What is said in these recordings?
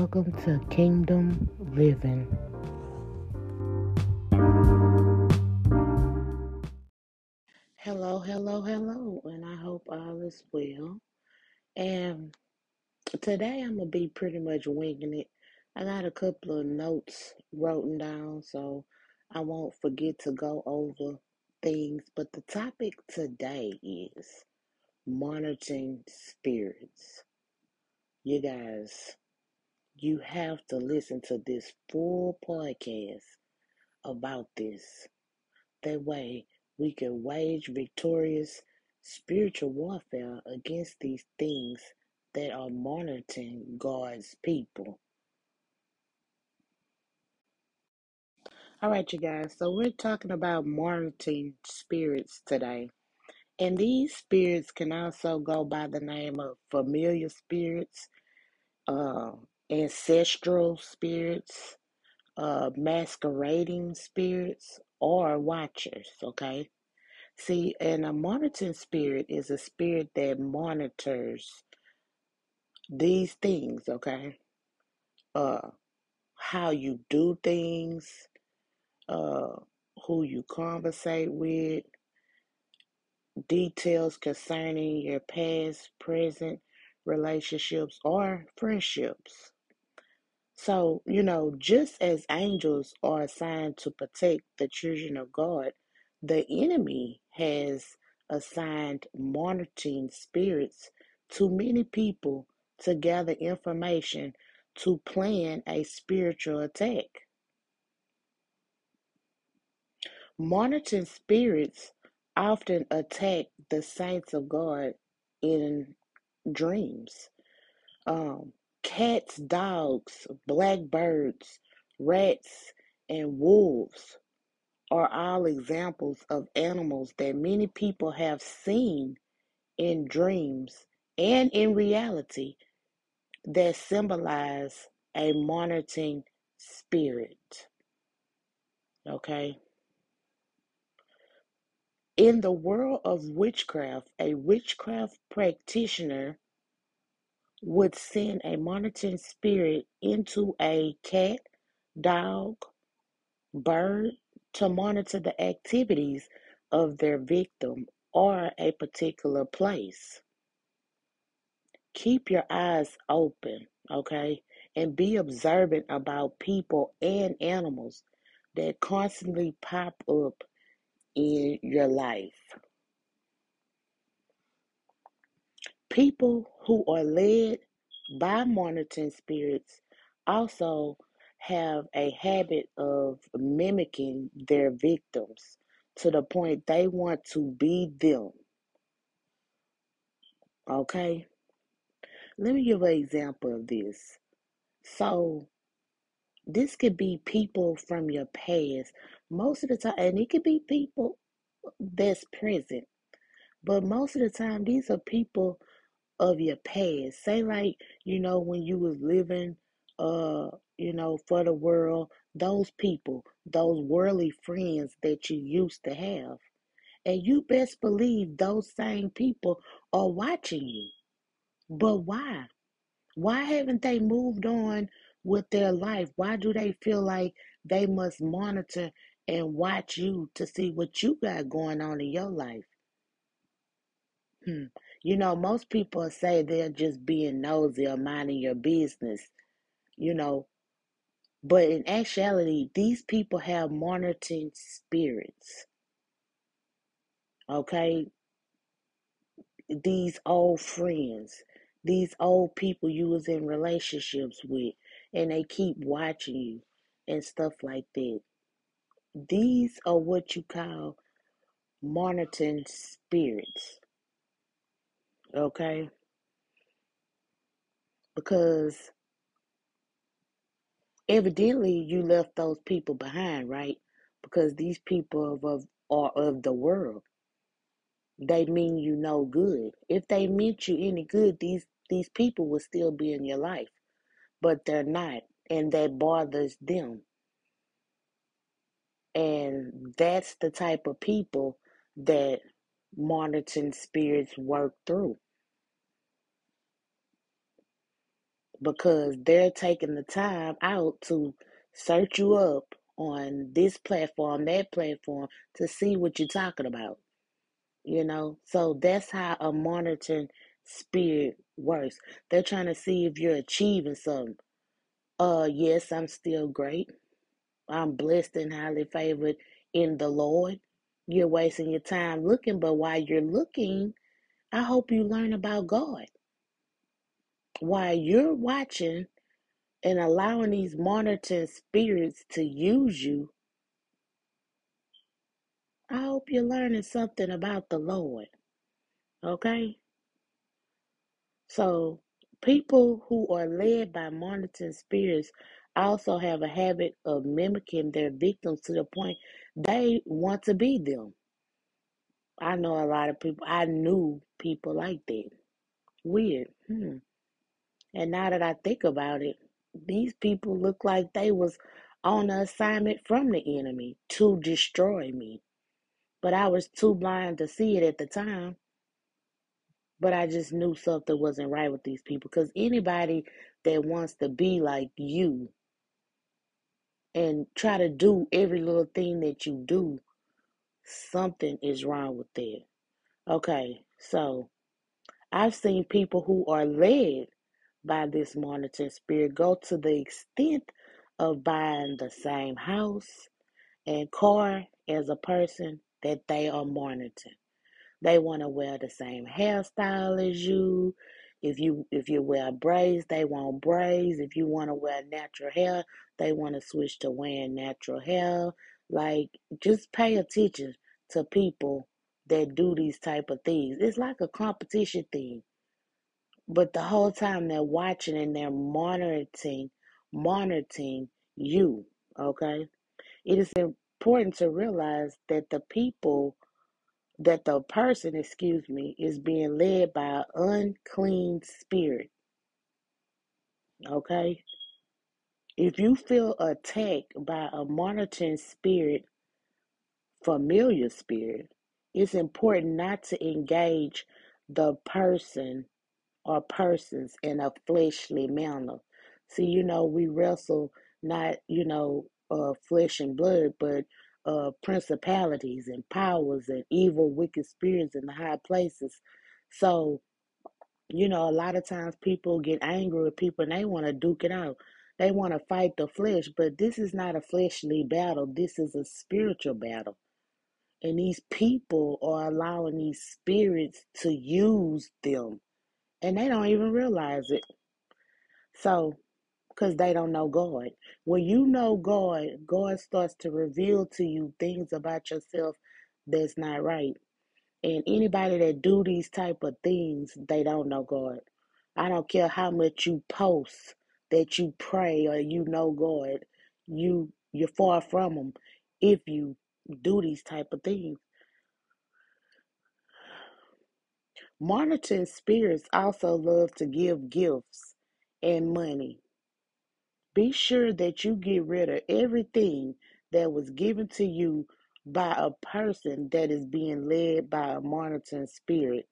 Welcome to Kingdom Living. Hello, hello, hello, and I hope all is well. And today I'm gonna be pretty much winging it. I got a couple of notes written down, so I won't forget to go over things. But the topic today is monitoring spirits. You guys, you have to listen to this full podcast about this. That way, we can wage victorious spiritual warfare against these things that are monitoring God's people. All right, you guys. So we're talking about monitoring spirits today. And these spirits can also go by the name of familiar spirits, uh, ancestral spirits, uh, masquerading spirits, or watchers. Okay. See, and a monitoring spirit is a spirit that monitors these things. Okay. Uh, how you do things, uh, who you conversate with, details concerning your past, present relationships, or friendships. So, you know, just as angels are assigned to protect the children of God, the enemy has assigned monitoring spirits to many people to gather information to plan a spiritual attack. Monitoring spirits often attack the saints of God in dreams. Um, cats, dogs, blackbirds, rats, and wolves are all examples of animals that many people have seen in dreams and in reality that symbolize a monitoring spirit. Okay? In the world of witchcraft, a witchcraft practitioner would send a monitoring spirit into a cat, dog, bird to monitor the activities of their victim or a particular place. Keep your eyes open, okay? And be observant about people and animals that constantly pop up in your life. People who are led by monitoring spirits also have a habit of mimicking their victims to the point they want to be them. Okay? Let me give an example of this. So, this could be people from your past. Most of the time, and it could be people that's present. But most of the time, these are people of your past. Say like, you know, when you was living uh, you know, for the world, those people, those worldly friends that you used to have. And you best believe those same people are watching you. But why? Why haven't they moved on with their life? Why do they feel like they must monitor and watch you to see what you got going on in your life? Hmm. You know, most people say they're just being nosy or minding your business, you know, but in actuality, these people have monitoring spirits. Okay? These old friends, these old people you was in relationships with, and they keep watching you and stuff like that. These are what you call monitoring spirits. Okay? Because evidently you left those people behind, right? Because these people of, of are of the world. They mean you no good. If they meant you any good, these these people will still be in your life. But they're not. And that bothers them. And that's the type of people that monitoring spirits work through. because they're taking the time out to search you up on this platform, that platform to see what you're talking about. You know, so that's how a monitoring spirit works. They're trying to see if you're achieving something. Uh, yes, I'm still great. I'm blessed and highly favored in the Lord. You're wasting your time looking, but while you're looking, I hope you learn about God. While you're watching and allowing these monitoring spirits to use you, I hope you're learning something about the Lord. Okay? So, people who are led by monitoring spirits also have a habit of mimicking their victims to the point they want to be them. I know a lot of people, I knew people like that. Weird. Hmm. And now that I think about it, these people look like they was on an assignment from the enemy to destroy me. But I was too blind to see it at the time. But I just knew something wasn't right with these people. Because anybody that wants to be like you and try to do every little thing that you do, something is wrong with that. Okay, so I've seen people who are led by this monitoring spirit go to the extent of buying the same house and car as a person that they are monitoring. They want to wear the same hairstyle as you. If you if you wear braids, they want braids. If you want to wear natural hair, they want to switch to wearing natural hair. Like just pay attention to people that do these type of things. It's like a competition thing. But the whole time they're watching and they're monitoring monitoring you, okay? It is important to realize that the people that the person, excuse me, is being led by an unclean spirit. Okay? If you feel attacked by a monitoring spirit, familiar spirit, it's important not to engage the person or persons in a fleshly manner. See, you know, we wrestle not, you know, uh, flesh and blood, but uh, principalities and powers and evil, wicked spirits in the high places. So, you know, a lot of times people get angry with people and they want to duke it out. They want to fight the flesh, but this is not a fleshly battle. This is a spiritual battle. And these people are allowing these spirits to use them and they don't even realize it. So, because they don't know God. When you know God, God starts to reveal to you things about yourself that's not right. And anybody that do these type of things, they don't know God. I don't care how much you post that you pray or you know God, you you're far from Him if you do these type of things. Monitoring spirits also love to give gifts and money. Be sure that you get rid of everything that was given to you by a person that is being led by a monitoring spirit.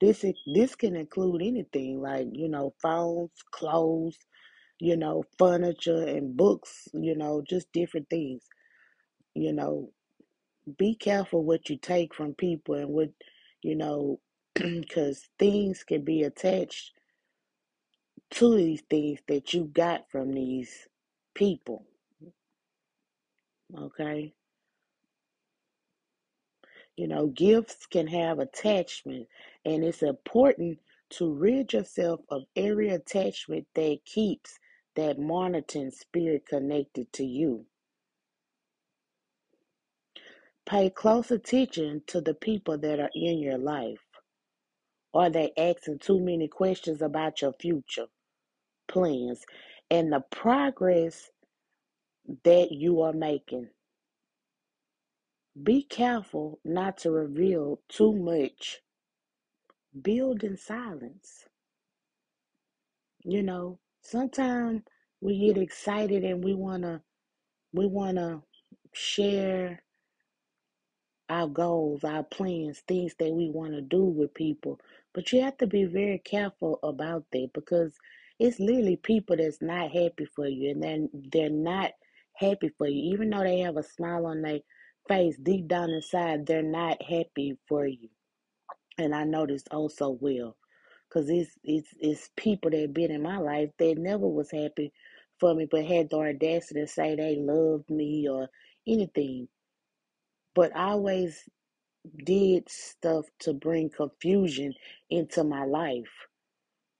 This is, this can include anything like you know phones, clothes, you know furniture and books. You know just different things. You know, be careful what you take from people and what you know because things can be attached to these things that you got from these people. Okay. You know, gifts can have attachment, and it's important to rid yourself of every attachment that keeps that monitoring spirit connected to you. Pay close attention to the people that are in your life. Are they asking too many questions about your future plans and the progress that you are making? Be careful not to reveal too much. Build in silence. You know, sometimes we get excited and we wanna we wanna share our goals, our plans, things that we want to do with people. But you have to be very careful about that because It's literally people that's not happy for you, and then they're not happy for you, even though they have a smile on their face. Deep down inside, they're not happy for you, and I know this oh so well, cause it's it's it's people that been in my life that never was happy for me, but had the audacity to say they loved me or anything, but I always did stuff to bring confusion into my life,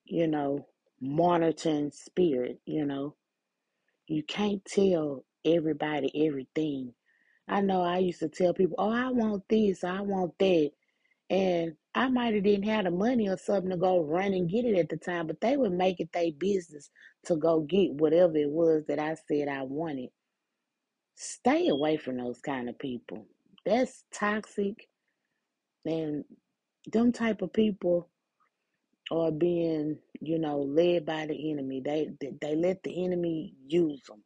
you know, monitoring spirit, you know. You can't tell everybody everything. I know I used to tell people, oh, I want this, I want that. And I might have didn't have the money or something to go run and get it at the time, but they would make it their business to go get whatever it was that I said I wanted. Stay away from those kind of people. That's toxic and them type of people are being, you know, led by the enemy. They they, they let the enemy use them.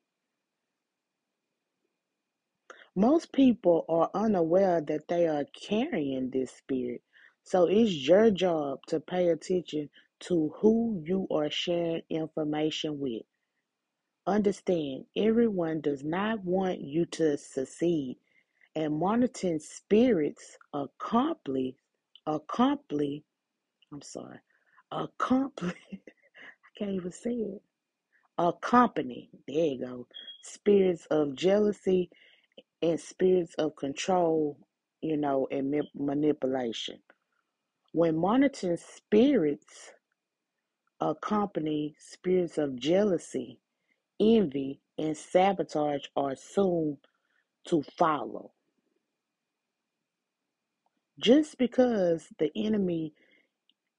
Most people are unaware that they are carrying this spirit. So it's your job to pay attention to who you are sharing information with. Understand, everyone does not want you to succeed, and monitoring spirits accomplish, accomplish, I'm sorry, accompany, I can't even say it, accompany, there you go, spirits of jealousy and spirits of control, you know, and manipulation. When monitoring spirits accompany spirits of jealousy, envy, and sabotage are soon to follow. Just because the enemy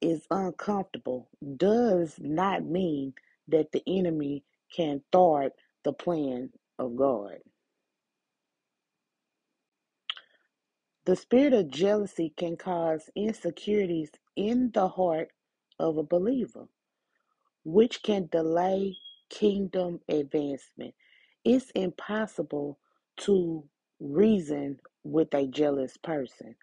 is uncomfortable does not mean that the enemy can thwart the plan of God. The spirit of jealousy can cause insecurities in the heart of a believer, which can delay kingdom advancement. It's impossible to reason with a jealous person.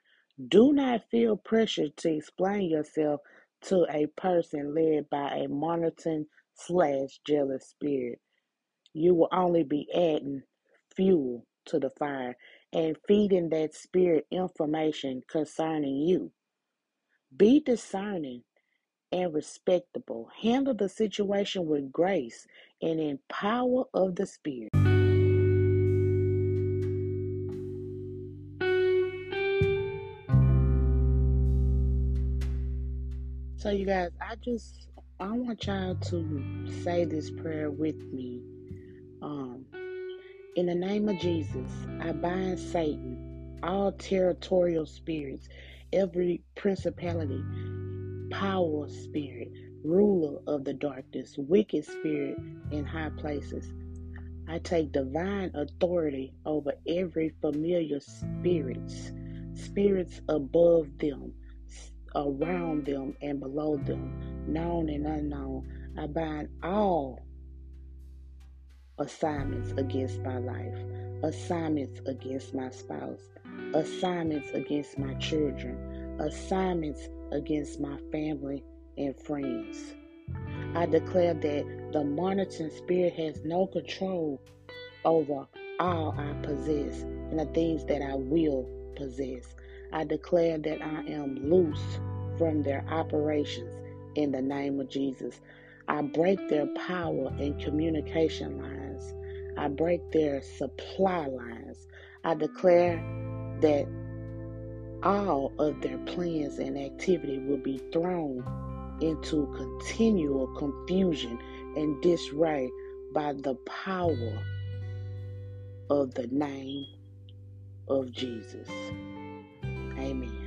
Do not feel pressure to explain yourself to a person led by a monitoring slash jealous spirit. You will only be adding fuel to the fire and feeding that spirit information concerning you. Be discerning and respectable. Handle the situation with grace and in power of the spirit. So, you guys, I just I want y'all to say this prayer with me. Um, in the name of Jesus, I bind Satan, all territorial spirits, every principality, power spirit, ruler of the darkness, wicked spirit in high places. I take divine authority over every familiar spirits, spirits above them, around them and below them, known and unknown. I bind all assignments against my life, assignments against my spouse, assignments against my children, assignments against my family and friends. I declare that the monitoring spirit has no control over all I possess and the things that I will possess. I declare that I am loose from their operations in the name of Jesus. I break their power and communication lines. I break their supply lines. I declare that all of their plans and activity will be thrown into continual confusion and disarray by the power of the name of Jesus. Amen.